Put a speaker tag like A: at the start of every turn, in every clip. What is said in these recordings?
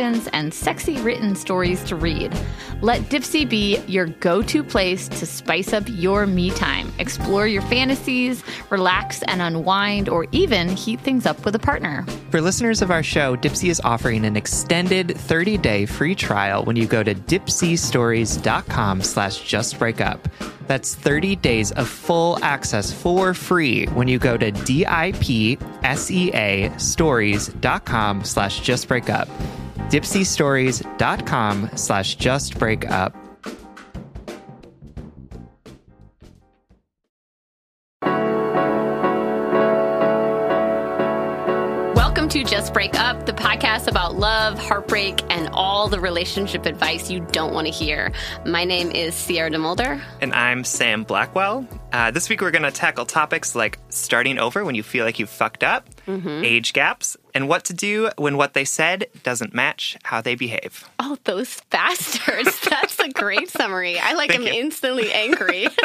A: and sexy written stories to read. Let Dipsea be your go to place to spice up your me time. Explore your fantasies, relax and unwind, or even heat things up with a partner.
B: For listeners of our show, Dipsea is offering an extended 30-day free trial when you go to dipseastories.com slash justbreakup. That's 30 days of full access for free when you go to D-I-P-S-E-A stories.com slash justbreakup. dipseastories.com slash justbreakup.
A: Welcome to Just Break Up, the podcast about love, heartbreak, and all the relationship advice you don't want to hear. My name is Sierra DeMulder.
B: And I'm Sam Blackwell. Uh, this week we're going to tackle topics like starting over when you feel like you've fucked up, mm-hmm. age gaps, and what to do when what they said doesn't match how they behave.
A: Oh, those bastards. That's a great summary. I like am instantly angry.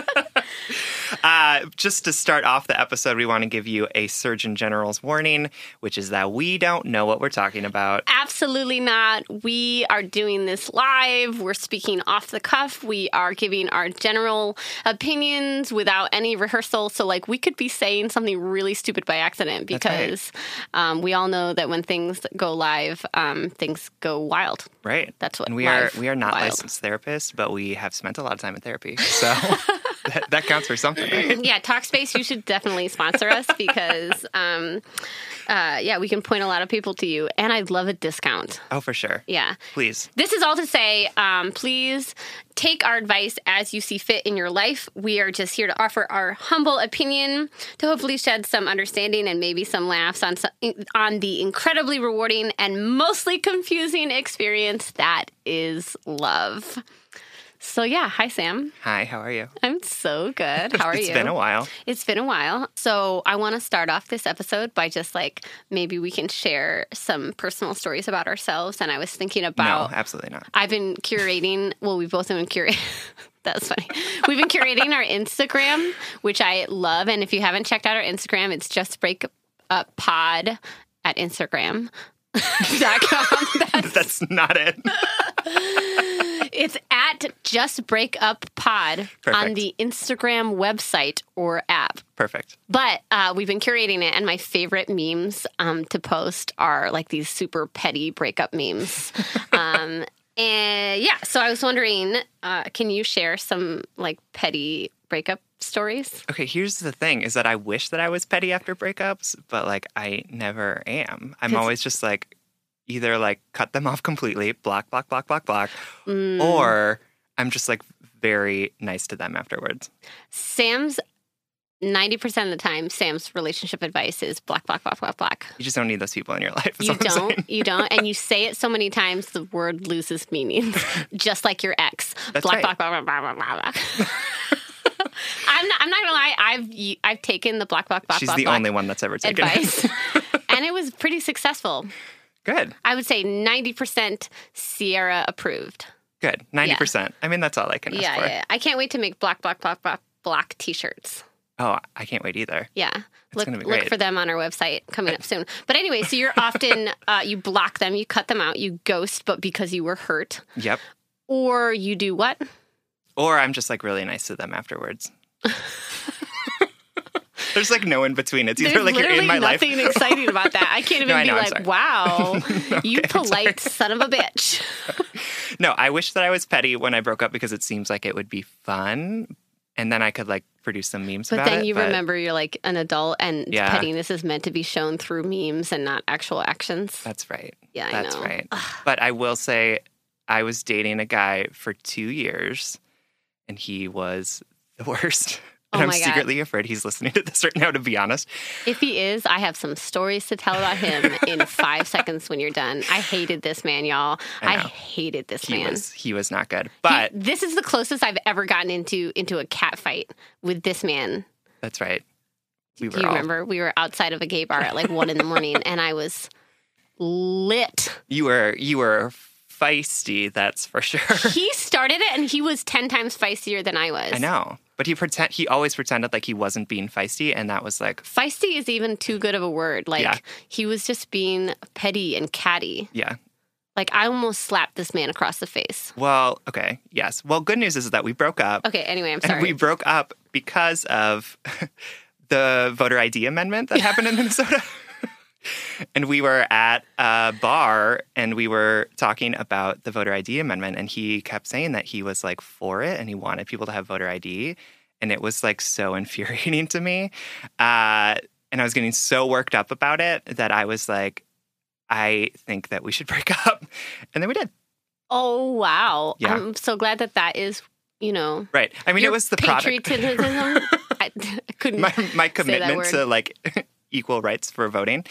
B: uh, just to start off the episode, we want to give you a Surgeon General's warning, which is that we don't know what we're talking about.
A: Absolutely not. We are doing this live. We're speaking off the cuff. We are giving our general opinions without any rehearsal. So, like, we could be saying something really stupid by accident because right. um, we all know know that when things go live, um, things go wild.
B: Right.
A: That's what.
B: And we are we are not wild. licensed therapists, but we have spent a lot of time in therapy, so that, that, counts for something. Right?
A: Yeah, Talkspace, you should definitely sponsor us because, um, uh, yeah, we can point a lot of people to you, and I'd love a discount.
B: Oh, for sure.
A: Yeah.
B: Please.
A: This is all to say, um, please take our advice as you see fit in your life. We are just here to offer our humble opinion to hopefully shed some understanding and maybe some laughs on on the incredibly rewarding and mostly confusing experience that is love. So yeah, hi Sam.
B: Hi, how are you?
A: I'm so good. How are
B: it's
A: you?
B: It's been a while.
A: It's been a while. So I want to start off this episode by just like maybe we can share some personal stories about ourselves. And I was thinking about
B: No, absolutely not.
A: I've been curating well, we've both been curating That's funny. We've been curating our Instagram, which I love. And if you haven't checked out our Instagram, it's just break up pod at Instagram.
B: That's, That's not it.
A: It's at Just Break Up Pod Perfect. on the Instagram website or app.
B: Perfect.
A: But uh, we've been curating it, and my favorite memes um, to post are like these super petty breakup memes. um, and yeah, so I was wondering, uh, can you share some like petty breakup stories?
B: Okay, here's the thing is that I wish that I was petty after breakups, but like I never am. I'm always just like either like cut them off completely, block, block, block, block, block, mm. or I'm just like very nice to them afterwards.
A: Sam's 90% of the time, Sam's relationship advice is block, block, block, block, block.
B: You just don't need those people in your life.
A: You don't. You don't. And you say it so many times, the word loses meaning, just like your ex.
B: That's
A: block,
B: right.
A: block, block, block, block, block, block. I'm not, I'm not gonna lie. I've I've taken the block block block.
B: She's
A: block,
B: the
A: block
B: only one that's ever taken
A: advice, and it was pretty successful.
B: Good.
A: I would say 90% Sierra approved.
B: Good. 90%. Yeah. I mean, that's all I can ask
A: yeah,
B: for.
A: Yeah, I can't wait to make black, block, black, block, black t-shirts.
B: Oh, I can't wait either.
A: Yeah. It's look, look for them on our website coming up soon. But anyway, so you're often, uh, you block them, you cut them out, you ghost, but because you were hurt.
B: Yep.
A: Or you do what?
B: Or I'm just like really nice to them afterwards. There's like no in between. It's either
A: There's
B: like you're in my life.
A: nothing exciting about that. I can't even
B: No,
A: be
B: know,
A: like, wow, you polite son of a bitch.
B: No, I wish that I was petty when I broke up because it seems like it would be fun, and then I could like produce some memes
A: But then
B: it.
A: you remember you're like an adult and
B: Yeah.
A: pettiness is meant to be shown through memes and not actual actions.
B: That's right.
A: Yeah, I
B: That's right. But I will say, I was dating a guy for two years, and he was the worst.
A: Oh
B: I'm
A: my God.
B: secretly afraid he's listening to this right now. To be honest,
A: If he is, I have some stories to tell about him in five seconds when you're done. I hated this man, y'all.
B: I
A: I, hated this
B: he
A: man.
B: was he was not good. But
A: this is the closest I've ever gotten into into a cat fight with this man.
B: that's right. We were
A: Do you
B: all,
A: remember? We were outside of a gay bar at like one in the morning, and I was lit.
B: You were you were feisty. That's for sure.
A: He started it, and he was ten times feistier than I was.
B: I know. But he pretend he always pretended like he wasn't being feisty, and that was like,
A: Feisty is even too good of a word. Like
B: Yeah.
A: he was just being petty and catty.
B: yeah.
A: Like I almost slapped this man across the face.
B: Well, okay, yes. Well, good news is that we broke up.
A: Okay, anyway, I'm
B: And
A: sorry.
B: we broke up because of the voter ID amendment that happened in Minnesota. and we were at a bar and we were talking about the voter ID amendment. And he kept saying that he was like for it and he wanted people to have voter ID. And it was like so infuriating to me. Uh, and I was getting so worked up about it that I was like, I think that we should break up. And then we did.
A: oh wow!
B: Yeah.
A: I'm so glad that that is you know.
B: Right. I mean, it was the product.
A: patriotism. I, I couldn't.
B: my my
A: that
B: commitment to like equal rights for voting.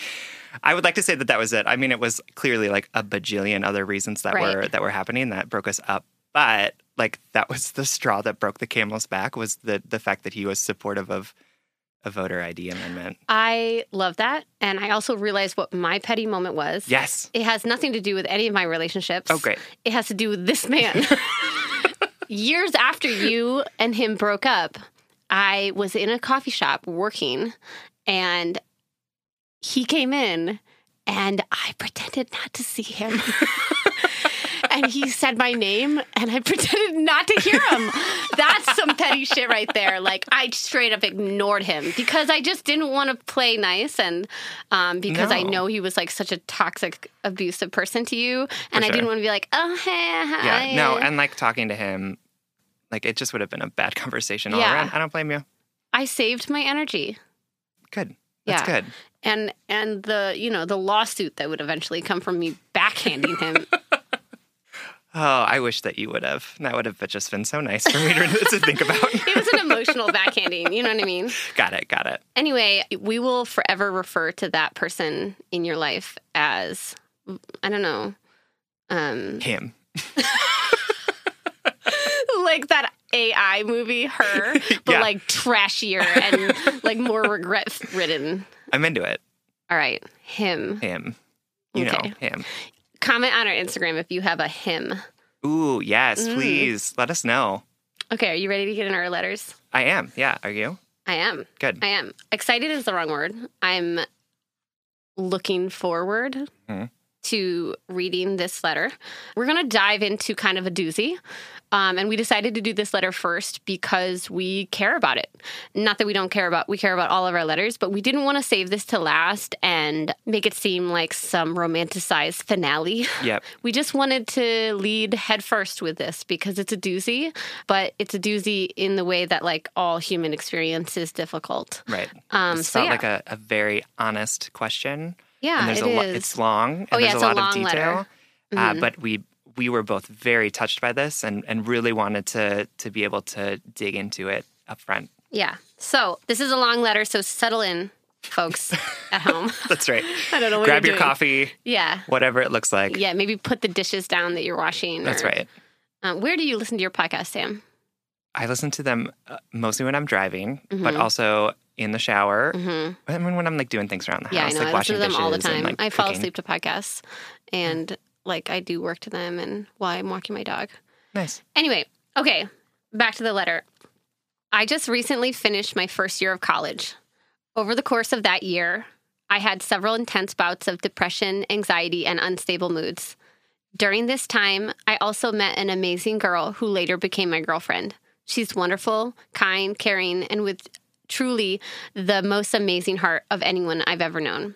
B: I would like to say that that was it. I mean, it was clearly like a bajillion other reasons that
A: Right.
B: were that were happening that broke us up. But like that was the straw that broke the camel's back was the the fact that he was supportive of a voter ID amendment.
A: I love that, and I also realized what my petty moment was.
B: Yes.
A: It has nothing to do with any of my relationships.
B: Oh, great.
A: It has to do with this man. Years after you and him broke up, I was in a coffee shop working and he came in and I pretended not to see him. and he said my name and I pretended not to hear him. That's some petty shit right there. Like I straight up ignored him because I just didn't want to play nice and um, because I know he was like such a toxic, abusive person to you. And I didn't want to be like, oh, hey, hi.
B: Yeah. No, and like talking to him, like it just would have been a bad conversation all
A: Yeah.
B: around. I don't blame you.
A: I saved my energy.
B: Good. That's
A: Yeah.
B: good.
A: And and the you know the lawsuit that would eventually come from me backhanding him.
B: Oh, I wish that you would have. That would have just been so nice for me to, to think about.
A: it was an emotional backhanding. You know what I mean?
B: got it. Got it.
A: Anyway, we will forever refer to that person in your life as I don't know, um,
B: Him.
A: like that AI movie, her, but
B: Yeah.
A: like trashier and like more regret ridden.
B: I'm into it.
A: All right, him.
B: Him. You
A: Okay.
B: know him.
A: Comment on our Instagram if you have a him.
B: Ooh, yes,
A: Mm.
B: please let us know.
A: Okay, are you ready to get in our letters?
B: I am. Yeah. Are you?
A: I am.
B: Good.
A: I am. Excited is the wrong word. I'm looking forward
B: Mhm.
A: to reading this letter. We're going to dive into kind of a doozy. Um, and we decided to do this letter first because we care about it. Not that we don't care about, we care about all of our letters, but we didn't want to save this to last and make it seem like some romanticized finale.
B: Yep.
A: We just wanted to lead headfirst with this because it's a doozy, but it's a doozy in the way that like all human experience is difficult.
B: Right.
A: Um,
B: it's
A: so
B: felt
A: yeah.
B: like a, a very honest question.
A: Yeah,
B: and there's
A: it
B: a lo-
A: is.
B: it's long and
A: Oh, yeah,
B: there's
A: it's
B: a
A: a
B: lot
A: long
B: of detail.
A: letter.
B: Uh,
A: Mhm.
B: but we we were both very touched by this and, and really wanted to to be able to dig into it up front.
A: Yeah. So this is a long letter, so settle in, folks at home.
B: That's right.
A: I don't know what
B: Grab your
A: doing.
B: coffee,
A: Yeah.
B: whatever it looks like.
A: Yeah. Maybe put the dishes down that you're washing.
B: That's
A: or-
B: right.
A: Um, where do you listen to your podcast, Sam?
B: I listen to them uh, mostly when I'm driving, but
A: Mhm.
B: also in the shower.
A: hmm
B: I mean, when I'm like doing things around the
A: Yeah,
B: house,
A: I know.
B: like
A: I
B: washing
A: listen to them all the
B: dishes and,
A: time.
B: like,
A: I fall
B: cooking.
A: asleep to podcasts, and like I do work to them, and while I'm walking my dog.
B: Nice.
A: Anyway, okay, back to the letter. I just recently finished my first year of college. Over the course of that year, I had several intense bouts of depression, anxiety, and unstable moods. During this time, I also met an amazing girl who later became my girlfriend. She's wonderful, kind, caring, and with truly the most amazing heart of anyone I've ever known.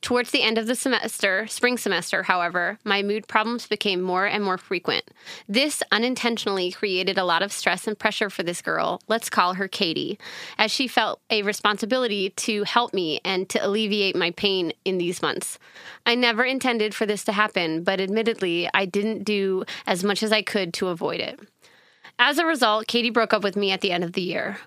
A: Towards the end of the semester, spring semester, however, my mood problems became more and more frequent. This unintentionally created a lot of stress and pressure for this girl, let's call her Katie, as she felt a responsibility to help me and to alleviate my pain in these months. I never intended for this to happen, but admittedly, I didn't do as much as I could to avoid it. As a result, Katie broke up with me at the end of the year.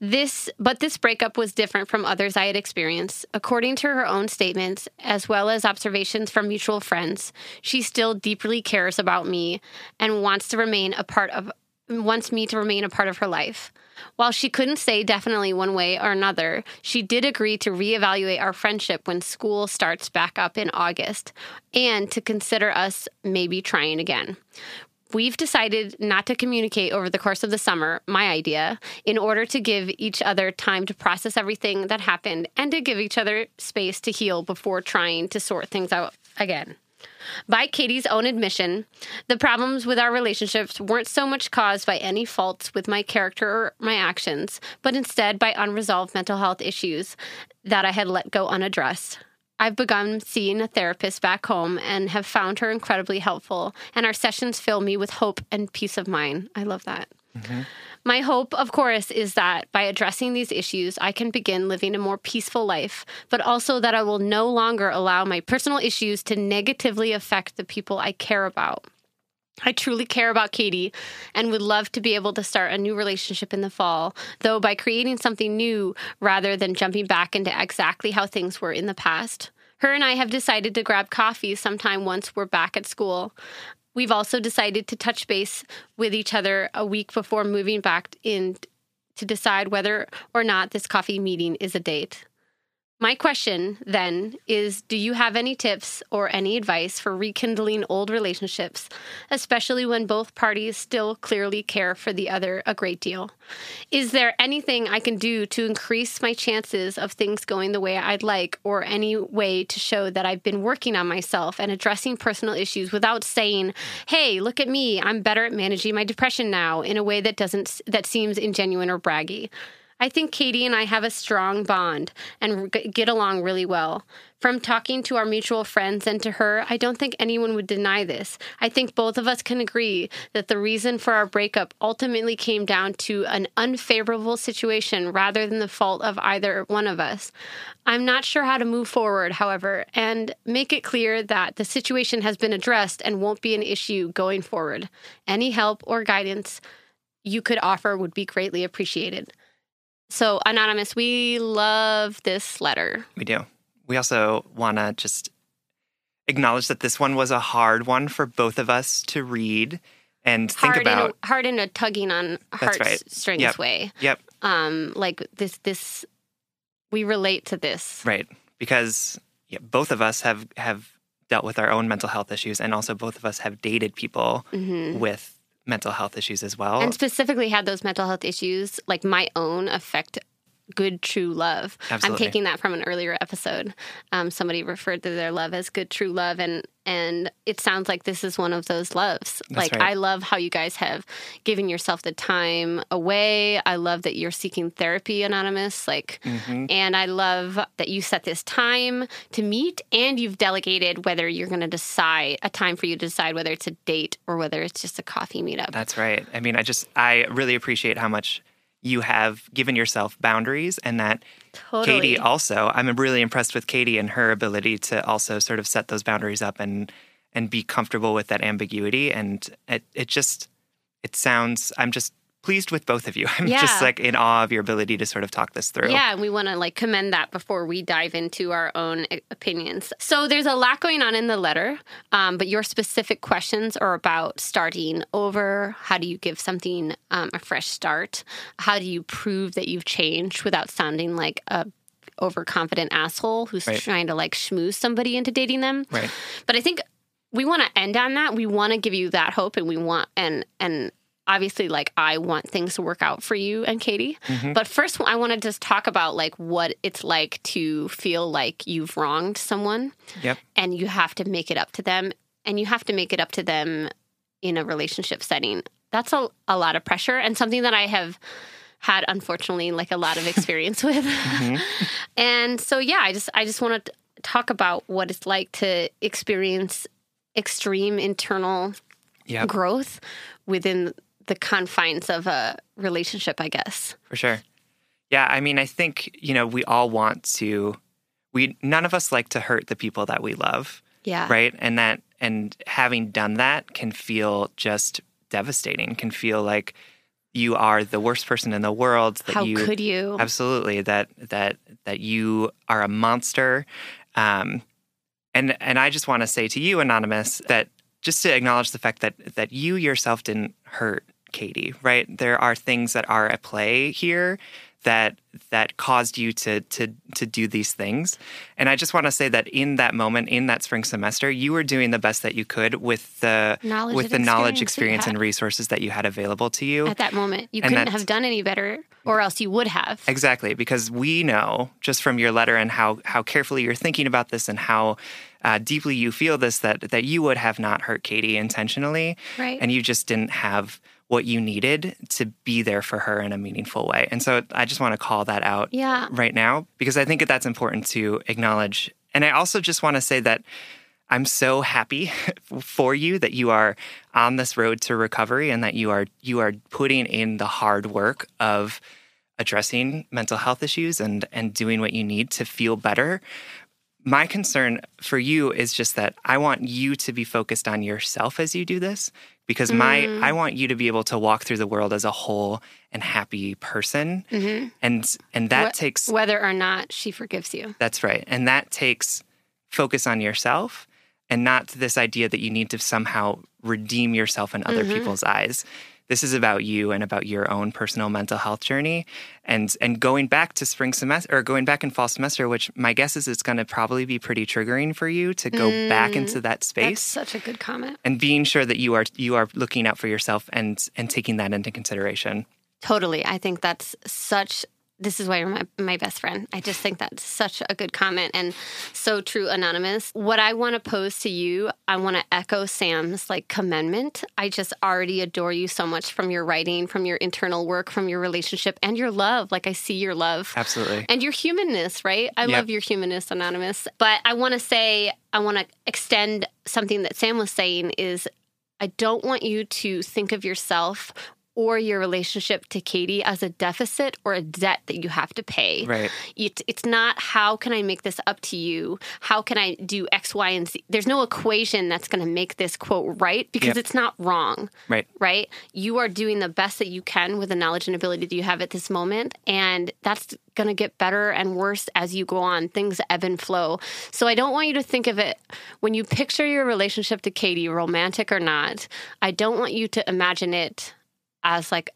A: This, but this breakup was different from others I had experienced. According to her own statements, as well as observations from mutual friends, she still deeply cares about me and wants to remain a part of wants me to remain a part of her life. While she couldn't say definitely one way or another, she did agree to reevaluate our friendship when school starts back up in August and to consider us maybe trying again. We've decided not to communicate over the course of the summer, my idea, in order to give each other time to process everything that happened and to give each other space to heal before trying to sort things out again. By Katie's own admission, the problems with our relationships weren't so much caused by any faults with my character or my actions, but instead by unresolved mental health issues that I had let go unaddressed. I've begun seeing a therapist back home and have found her incredibly helpful, and our sessions fill me with hope and peace of mind. I love that. Mm-hmm. My hope, of course, is that by addressing these issues, I can begin living a more peaceful life, but also that I will no longer allow my personal issues to negatively affect the people I care about. I truly care about Katie and would love to be able to start a new relationship in the fall, though by creating something new rather than jumping back into exactly how things were in the past. Her and I have decided to grab coffee sometime once we're back at school. We've also decided to touch base with each other a week before moving back in to decide whether or not this coffee meeting is a date. My question then is Do you have any tips or any advice for rekindling old relationships, especially when both parties still clearly care for the other a great deal? Is there anything I can do to increase my chances of things going the way I'd like, or any way to show that I've been working on myself and addressing personal issues without saying, Hey, look at me, I'm better at managing my depression now, in a way that doesn't that seems ingenuine or braggy? I think Katie and I have a strong bond and get along really well. From talking to our mutual friends and to her, I don't think anyone would deny this. I think both of us can agree that the reason for our breakup ultimately came down to an unfavorable situation rather than the fault of either one of us. I'm not sure how to move forward, however, and make it clear that the situation has been addressed and won't be an issue going forward. Any help or guidance you could offer would be greatly appreciated. So, Anonymous, we love this letter.
B: We do. We also want to just acknowledge that this one was a hard one for both of us to read and
A: hard
B: think about.
A: In a, hard in a tugging on heartstrings
B: yep.
A: way.
B: Yep.
A: Um, like this, this, we relate to this.
B: Right. Because yeah, both of us have, have dealt with our own mental health issues and also both of us have dated people mm-hmm. with mental health issues as well.
A: And specifically had those mental health issues, like my own, affect good true love.
B: Absolutely.
A: I'm taking that from an earlier episode. Um, somebody referred to their love as good true love, and and it sounds like this is one of those loves.
B: That's
A: like
B: right.
A: I love how you guys have given yourself the time away. I love that you're seeking therapy, anonymous. Like, mm-hmm. and I love that you set this time to meet, and you've delegated whether you're going to decide a time for you to decide whether it's a date or whether it's just a coffee meetup.
B: That's right. I mean, I just I really appreciate how much you have given yourself boundaries and that
A: totally.
B: Katie also I'm really impressed with Katie and her ability to also sort of set those boundaries up and and be comfortable with that ambiguity and it it just it sounds I'm just pleased with both of you. I'm
A: yeah.
B: just like in awe of your ability to sort of talk this through.
A: Yeah, and we want to like commend that before we dive into our own opinions. So there's a lot going on in the letter, um, but your specific questions are about starting over. How do you give something um, a fresh start? How do you prove that you've changed without sounding like a overconfident asshole who's
B: right.
A: trying to like schmooze somebody into dating them?
B: Right.
A: But I think we want to end on that. We want to give you that hope, and we want and and obviously like I want things to work out for you and Katie. Mm-hmm. But first I want to just talk about like what it's like to feel like you've wronged someone.
B: Yep.
A: And you have to make it up to them and you have to make it up to them in a relationship setting. That's a, a lot of pressure and something that I have had unfortunately like a lot of experience with. and so yeah, I just I just want to talk about what it's like to experience extreme internal
B: Yep.
A: growth within the confines of a relationship, I guess.
B: For sure. Yeah, I mean, I think, you know, we all want to we none of us like to hurt the people that we love,
A: Yeah.
B: right? And that and having done that can feel just devastating, can feel like you are the worst person in the world that
A: How
B: you
A: could you?
B: absolutely that that that you are a monster um and and i just want to say to you anonymous that just to acknowledge the fact that that you yourself didn't hurt katie right? There are things that are at play here that that caused you to to to do these things. And i just want to say that in that moment in that spring semester you were doing the best that you could with the
A: Knowledge
B: with the knowledge
A: experience
B: experience
A: that you
B: and resources that you had available to you.
A: At that moment, you
B: And
A: couldn't have done any better, or else you would have.
B: Exactly, because we know just from your letter and how how carefully you're thinking about this and how uh, deeply you feel this that that you would have not hurt Katie intentionally,
A: Right.
B: and you just didn't have what you needed to be there for her in a meaningful way. And so I just want to call that out
A: Yeah.
B: right now because I think that that's important to acknowledge. And I also just want to say that I'm so happy for you that you are on this road to recovery and that you are you are putting in the hard work of addressing mental health issues and and doing what you need to feel better. My concern for you is just that I want you to be focused on yourself as you do this because my mm. I want you to be able to walk through the world as a whole and happy person. Mm-hmm. And and that
A: Wh-
B: takes
A: whether or not she forgives you.
B: that's right. And that takes focus on yourself and not this idea that you need to somehow redeem yourself in other mm-hmm. people's eyes. This is about you and about your own personal mental health journey. And and going back to spring semester or going back in fall semester, which my guess is it's going to probably be pretty triggering for you to go back into mm, that
A: That's
B: space
A: such a good comment.
B: and being sure that you are you are looking out for yourself and and taking that into consideration.
A: Totally. I think that's such. This is why you're my, my best friend. I just think that's such a good comment and so true, Anonymous. What I want to pose to you, I want to echo Sam's like commendment. I just already adore you so much from your writing, from your internal work, from your relationship, and your love. Like I see your love.
B: Absolutely.
A: And your humanness, right? I
B: Yep.
A: love your humanness, Anonymous. But I want to say, I want to extend something that Sam was saying is I don't want you to think of yourself or your relationship to Katie as a deficit or a debt that you have to pay.
B: Right.
A: It, it's not how can I make this up to you? How can I do X, Y, and Z? There's no equation that's going to make this quote right because
B: Yep.
A: it's not wrong
B: Right.
A: right? You are doing the best that you can with the knowledge and ability that you have at this moment. And that's going to get better and worse as you go on. Things ebb and flow. So I don't want you to think of it when you picture your relationship to Katie, romantic or not, I don't want you to imagine it as like,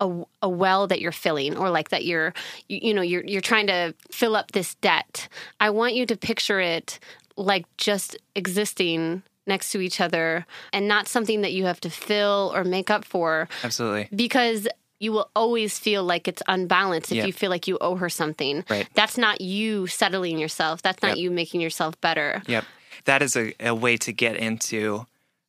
A: a, a well that you're filling or like that you're you, you know you're you're trying to fill up this debt i want you to picture it like just existing next to each other and not something that you have to fill or make up for
B: Absolutely.
A: because you will always feel like it's unbalanced if
B: Yep.
A: you feel like you owe her something.
B: Right.
A: That's not you settling yourself. That's not
B: Yep.
A: you making yourself better.
B: Yep. That is a, a way to get into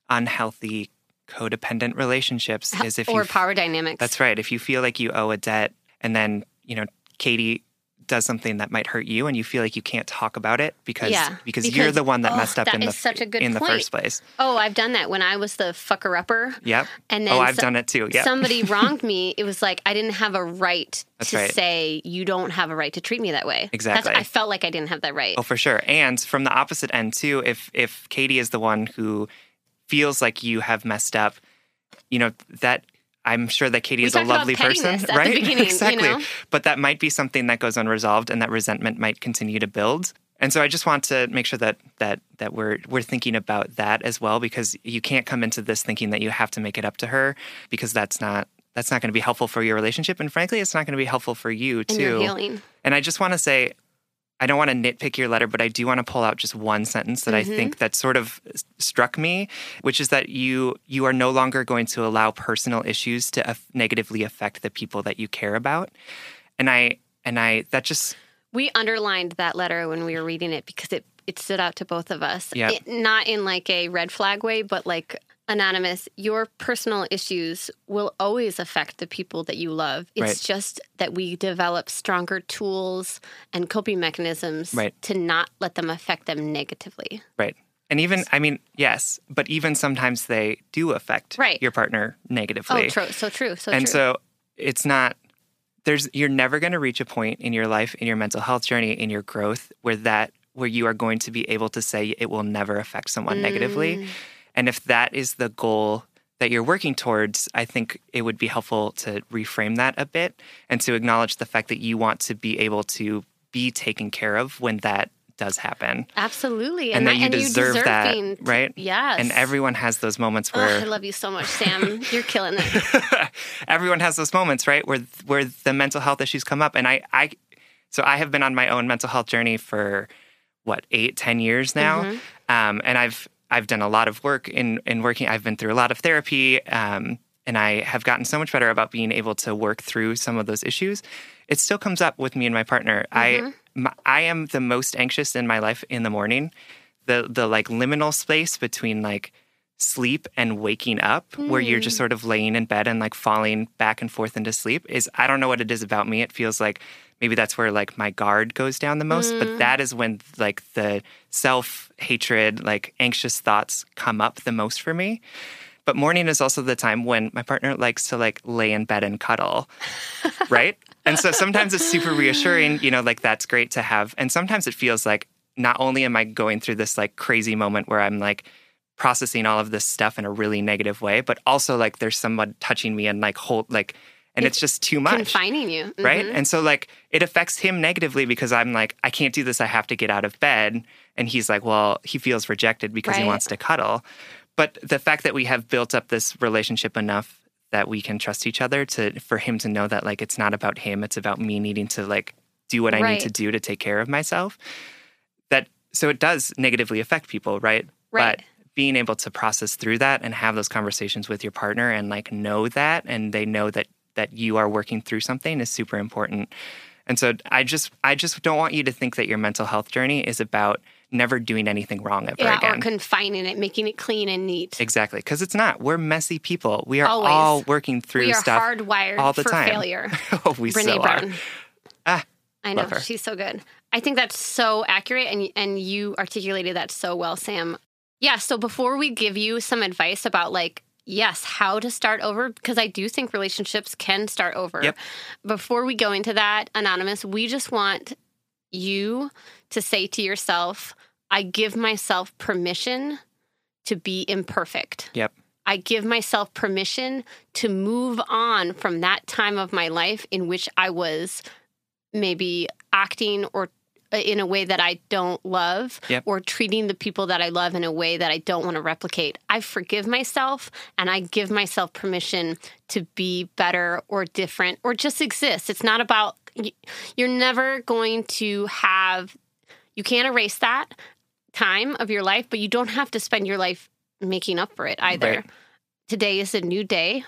B: unhealthy codependent relationships is if
A: or
B: you
A: power dynamics.
B: That's right. If you feel like you owe a debt and then, you know, Katie does something that might hurt you and you feel like you can't talk about it because
A: Yeah,
B: because, you're the one that
A: oh,
B: messed up
A: that
B: in the
A: such a good
B: in the first place.
A: Oh, I've done that when I was the fucker upper.
B: Yep.
A: And oh, then
B: oh, I've
A: so-
B: done it too. Yep.
A: Somebody wronged me. It was like I didn't have a right
B: That's
A: to
B: right.
A: say you don't have a right to treat me that way.
B: Exactly.
A: That's, I felt like I didn't have that right.
B: Oh, for sure. And from the opposite end too, if if Katie is the one who feels like you have messed up, you know that I'm sure that Katie
A: We
B: is a lovely person,
A: pettiness at the
B: right?
A: beginning, you
B: exactly.
A: know?
B: But that might be something that goes unresolved, and that resentment might continue to build. And so I just want to make sure that that that we're we're thinking about that as well, because you can't come into this thinking that you have to make it up to her, because that's not that's not going to be helpful for your relationship, and frankly, it's not going to be helpful for you too.
A: healing.
B: And I just want to say, I don't want to nitpick your letter, but I do want to pull out just one sentence that
A: Mm-hmm.
B: I think that sort of struck me, which is that you you are no longer going to allow personal issues to aff- negatively affect the people that you care about. And I and I that just
A: We underlined that letter when we were reading it because it it stood out to both of us.
B: Yep.
A: It- not in like a red flag way, but like Anonymous, your personal issues will always affect the people that you love. It's
B: Right.
A: just that we develop stronger tools and coping mechanisms
B: Right.
A: to not let them affect them negatively.
B: Right. And even, I mean, yes, but even sometimes they do affect
A: Right.
B: your partner negatively.
A: Oh, true. So true. So true.
B: and
A: true.
B: so it's not, there's, you're never going to reach a point in your life, in your mental health journey, in your growth where that, where you are going to be able to say it will never affect someone
A: Mm.
B: negatively. And if that is the goal that you're working towards, I think it would be helpful to reframe that a bit and to acknowledge the fact that you want to be able to be taken care of when that does happen.
A: Absolutely.
B: And, that you
A: and
B: deserve that,
A: being-
B: right?
A: Yes.
B: And everyone has those moments where
A: I love you so much, Sam. You're killing it.
B: everyone has those moments, right? Where where the mental health issues come up. And I, I so I have been on my own mental health journey for what, eight, ten years now.
A: Mm-hmm.
B: Um, and I've I've done a lot of work in in working. I've been through a lot of therapy. Um, and I have gotten so much better about being able to work through some of those issues. It still comes up with me and my partner.
A: Mm-hmm.
B: I my, I am the most anxious in my life in the morning. The the like liminal space between like sleep and waking up where you're just sort of laying in bed and like falling back and forth into sleep is I don't know what it is about me. It feels like maybe that's where like my guard goes down the most, but mm. that is when like the self-hatred, like anxious thoughts come up the most for me. But morning is also the time when my partner likes to like lay in bed and cuddle, right? And so sometimes it's super reassuring, you know, like that's great to have. And sometimes it feels like not only am I going through this like crazy moment where I'm like processing all of this stuff in a really negative way, but also like there's someone touching me and like hold like, and it's, just too much
A: Confining you.
B: right?
A: Mhm.
B: And so like it affects him negatively because I'm like, I can't do this. I have to get out of bed. And he's like, well, he feels rejected because he wants to cuddle. But the fact that we have built up this relationship enough that we can trust each other to for him to know that like it's not about him, it's about me needing to like do what I
A: Right.
B: need to do to take care of myself. That so it does negatively affect people, right?
A: Right.
B: But being able to process through that and have those conversations with your partner and like know that and they know that that you are working through something is super important. And so I just I just don't want you to think that your mental health journey is about never doing anything wrong ever
A: Yeah,
B: again.
A: or confining it, making it clean and neat.
B: exactly, because it's not. We're messy people. We are
A: Always.
B: all working through
A: we are
B: stuff
A: hardwired
B: all the
A: for
B: time.
A: failure.
B: oh, we
A: Brene
B: so
A: Brown.
B: are. Ah,
A: I know
B: her.
A: she's so good. I think that's so accurate, and and you articulated that so well, Sam. Yeah. So before we give you some advice about like yes, how to start over, because I do think relationships can start over.
B: Yep.
A: Before we go into that, anonymous, we just want you to say to yourself, "I give myself permission to be imperfect."
B: Yep.
A: I give myself permission to move on from that time of my life in which I was maybe acting or Uh, in a way that I don't love
B: Yep.
A: or treating the people that I love in a way that I don't want to replicate. I forgive myself and I give myself permission to be better or different or just exist. It's not about you're never going to have you can't erase that time of your life, but you don't have to spend your life making up for it either.
B: Right.
A: Today is a new day.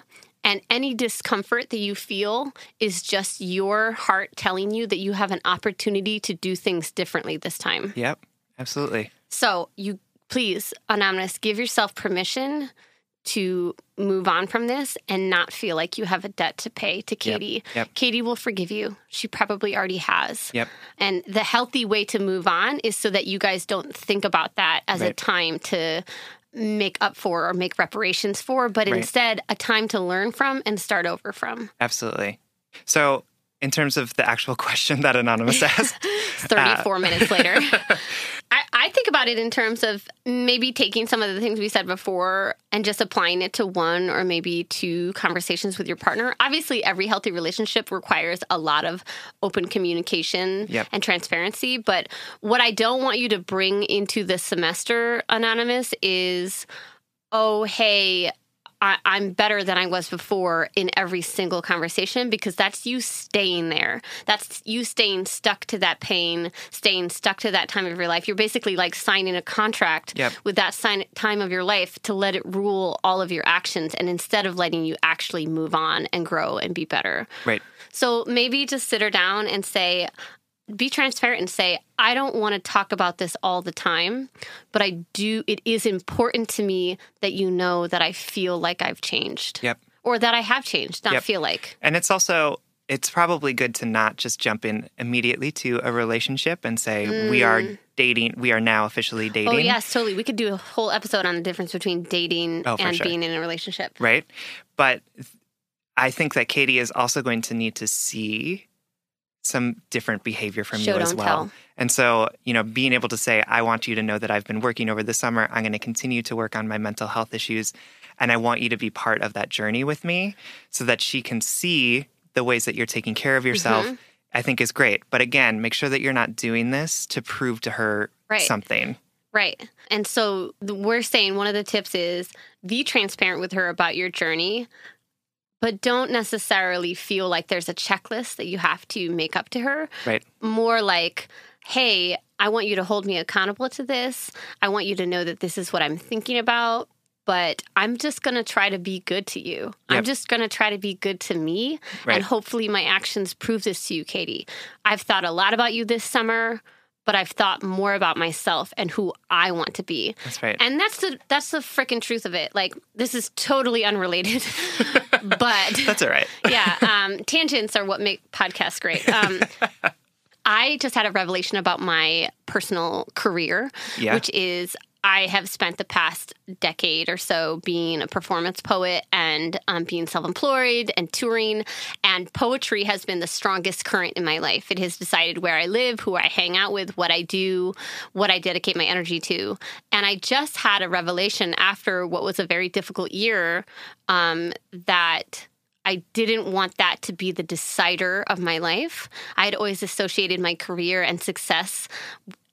A: And any discomfort that you feel is just your heart telling you that you have an opportunity to do things differently this time.
B: Yep. Absolutely.
A: So, you please, Anonymous, give yourself permission to move on from this and not feel like you have a debt to pay to Katie.
B: Yep.
A: Katie will forgive you. She probably already has.
B: Yep.
A: And the healthy way to move on is so that you guys don't think about that as a time to make up for or make reparations for, but
B: Right.
A: instead a time to learn from and start over from.
B: Absolutely. So, in terms of the actual question that Anonymous asked,
A: 34 uh, minutes later. I, I think about it in terms of maybe taking some of the things we said before and just applying it to one or maybe two conversations with your partner. Obviously, every healthy relationship requires a lot of open communication
B: Yep.
A: and transparency. But what I don't want you to bring into this semester, Anonymous, is oh, hey, I, I'm better than I was before in every single conversation because that's you staying there. That's you staying stuck to that pain, staying stuck to that time of your life. You're basically like signing a contract
B: Yep.
A: with that sign, time of your life to let it rule all of your actions and instead of letting you actually move on and grow and be better.
B: right.
A: So maybe just sit her down and say, be transparent and say, I don't want to talk about this all the time, but I do, it is important to me that you know that I feel like I've changed.
B: Yep.
A: Or that I have changed, not
B: Yep.
A: feel like.
B: And it's also it's probably good to not just jump in immediately to a relationship and say we are dating. We are now officially dating.
A: Mm. Oh, yes, totally. We could do a whole episode on the difference between dating
B: Oh,
A: and
B: sure.
A: being in a relationship.
B: right? But I think that Katie is also going to need to see some different behavior from
A: Show,
B: you as well.
A: tell.
B: And so, you know, being able to say, I want you to know that I've been working over the summer. I'm going to continue to work on my mental health issues. And I want you to be part of that journey with me so that she can see the ways that you're taking care of yourself,
A: Mm-hmm.
B: I think is great. But again, make sure that you're not doing this to prove to her
A: Right.
B: something.
A: Right. And so we're saying one of the tips is be transparent with her about your journey, but don't necessarily feel like there's a checklist that you have to make up to her.
B: Right.
A: More like, hey, I want you to hold me accountable to this. I want you to know that this is what I'm thinking about. But I'm just going to try to be good to you. I'm just going to try to be good to me.
B: Right.
A: And hopefully my actions prove this to you, Katie. I've thought a lot about you this summer, but I've thought more about myself and who I want to be.
B: That's right.
A: And that's the that's the freaking truth of it. Like this is totally unrelated, but
B: That's all right.
A: yeah, um, tangents are what make podcasts great. Um, I just had a revelation about my personal career,
B: Yeah.
A: which is I have spent the past decade or so being a performance poet and um, being self employed and touring. And poetry has been the strongest current in my life. It has decided where I live, who I hang out with, what I do, what I dedicate my energy to. And I just had a revelation after what was a very difficult year um, that. I didn't want that to be the decider of my life. I had always associated my career and success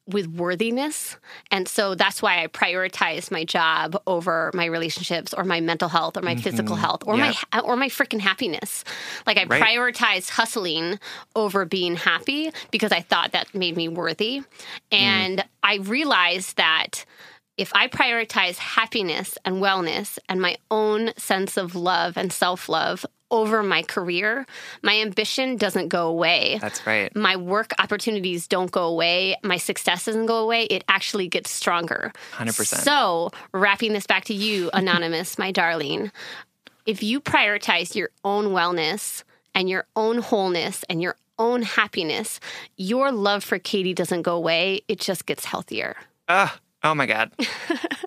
A: with worthiness. And so that's why I prioritize my job over my relationships or my mental health or my mm-hmm. physical health or
B: Yeah.
A: my or my freaking happiness. Like I
B: Right.
A: prioritized hustling over being happy because I thought that made me worthy. Mm-hmm. And I realized that if I prioritize happiness and wellness and my own sense of love and self-love over my career, my ambition doesn't go away
B: That's right.
A: my work opportunities don't go away, my success doesn't go away, it actually gets stronger.
B: 100%.
A: So, wrapping this back to you, Anonymous, my darling, if you prioritize your own wellness and your own wholeness and your own happiness, your love for Katie doesn't go away, it just gets healthier.
B: Oh, oh my God.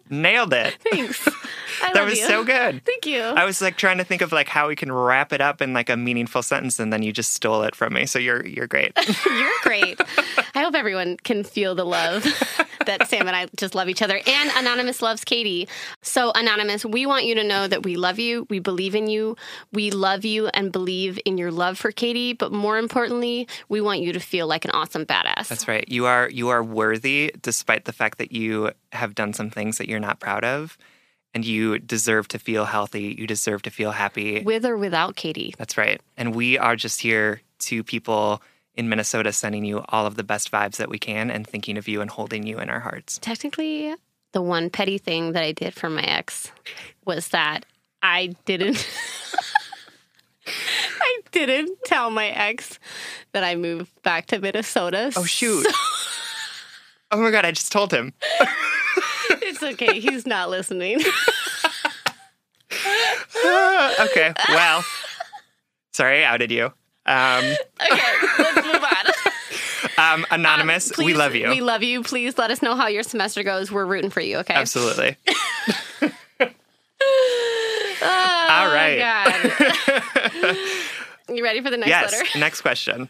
B: Nailed it.
A: Thanks. I
B: That was
A: you.
B: so good.
A: Thank you.
B: I was like trying to think of like how we can wrap it up in like a meaningful sentence and then you just stole it from me. So you're you're great.
A: You're great. I hope everyone can feel the love that Sam and I just love each other. And Anonymous loves Katie. So, Anonymous, we want you to know that we love you. We believe in you. We love you and believe in your love for Katie. But more importantly, we want you to feel like an awesome badass.
B: That's right. You are you are worthy despite the fact that you have done some things that you're not proud of and you deserve to feel healthy. You deserve to feel happy.
A: With or without Katie.
B: That's right. And we are just here to people in Minnesota sending you all of the best vibes that we can and thinking of you and holding you in our hearts.
A: Technically, the one petty thing that I did for my ex was that I didn't. I didn't tell my ex that I moved back to Minnesota.
B: Oh shoot. oh my god, I just told him.
A: It's okay. He's not listening.
B: okay. Well. Sorry, I outed you. Um,
A: okay, let's on.
B: um, anonymous, we love you.
A: We love you. Please let us know how your semester goes. We're rooting for you, okay?
B: Absolutely.
A: Oh,
B: All right.
A: God. you ready for the next
B: yes.
A: letter?
B: Next question.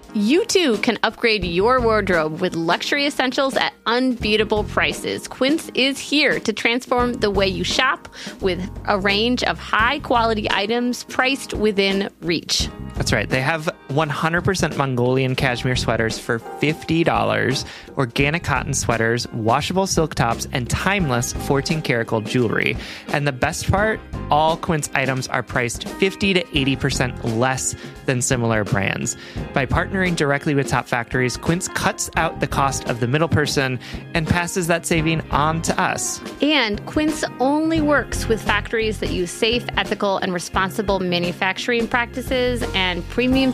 A: You too can upgrade your wardrobe with luxury essentials at unbeatable prices. Quince is here to transform the way you shop with a range of high quality items priced within reach.
B: That's right. They have
C: 100% Mongolian cashmere sweaters for $50, organic cotton sweaters, washable silk tops, and timeless 14 karat gold jewelry. And the best part, all Quince items are priced 50 to 80% less than similar brands. By partnering directly with top factories, Quince cuts out the cost of the middle person and passes that saving on to us.
A: And Quince only works with factories that use safe, ethical, and responsible manufacturing practices and premium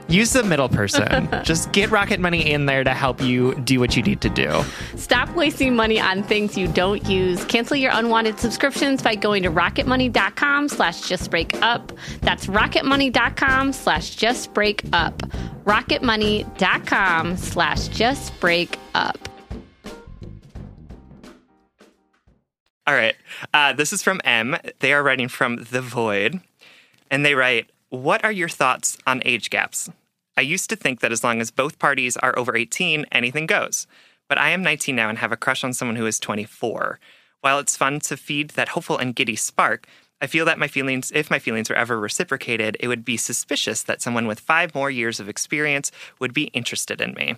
C: use the middle person. just get Rocket Money in there to help you do what you need to do.
A: Stop wasting money on things you don't use. Cancel your unwanted subscriptions by going to rocketmoney.com slash justbreakup. That's rocketmoney.com slash justbreakup. rocketmoney.com slash justbreakup.
C: All right. Uh, this is from M. They are writing from The Void. And they write, What are your thoughts on age gaps? I used to think that as long as both parties are over 18, anything goes. But I am 19 now and have a crush on someone who is 24. While it's fun to feed that hopeful and giddy spark, I feel that my feelings, if my feelings were ever reciprocated, it would be suspicious that someone with five more years of experience would be interested in me.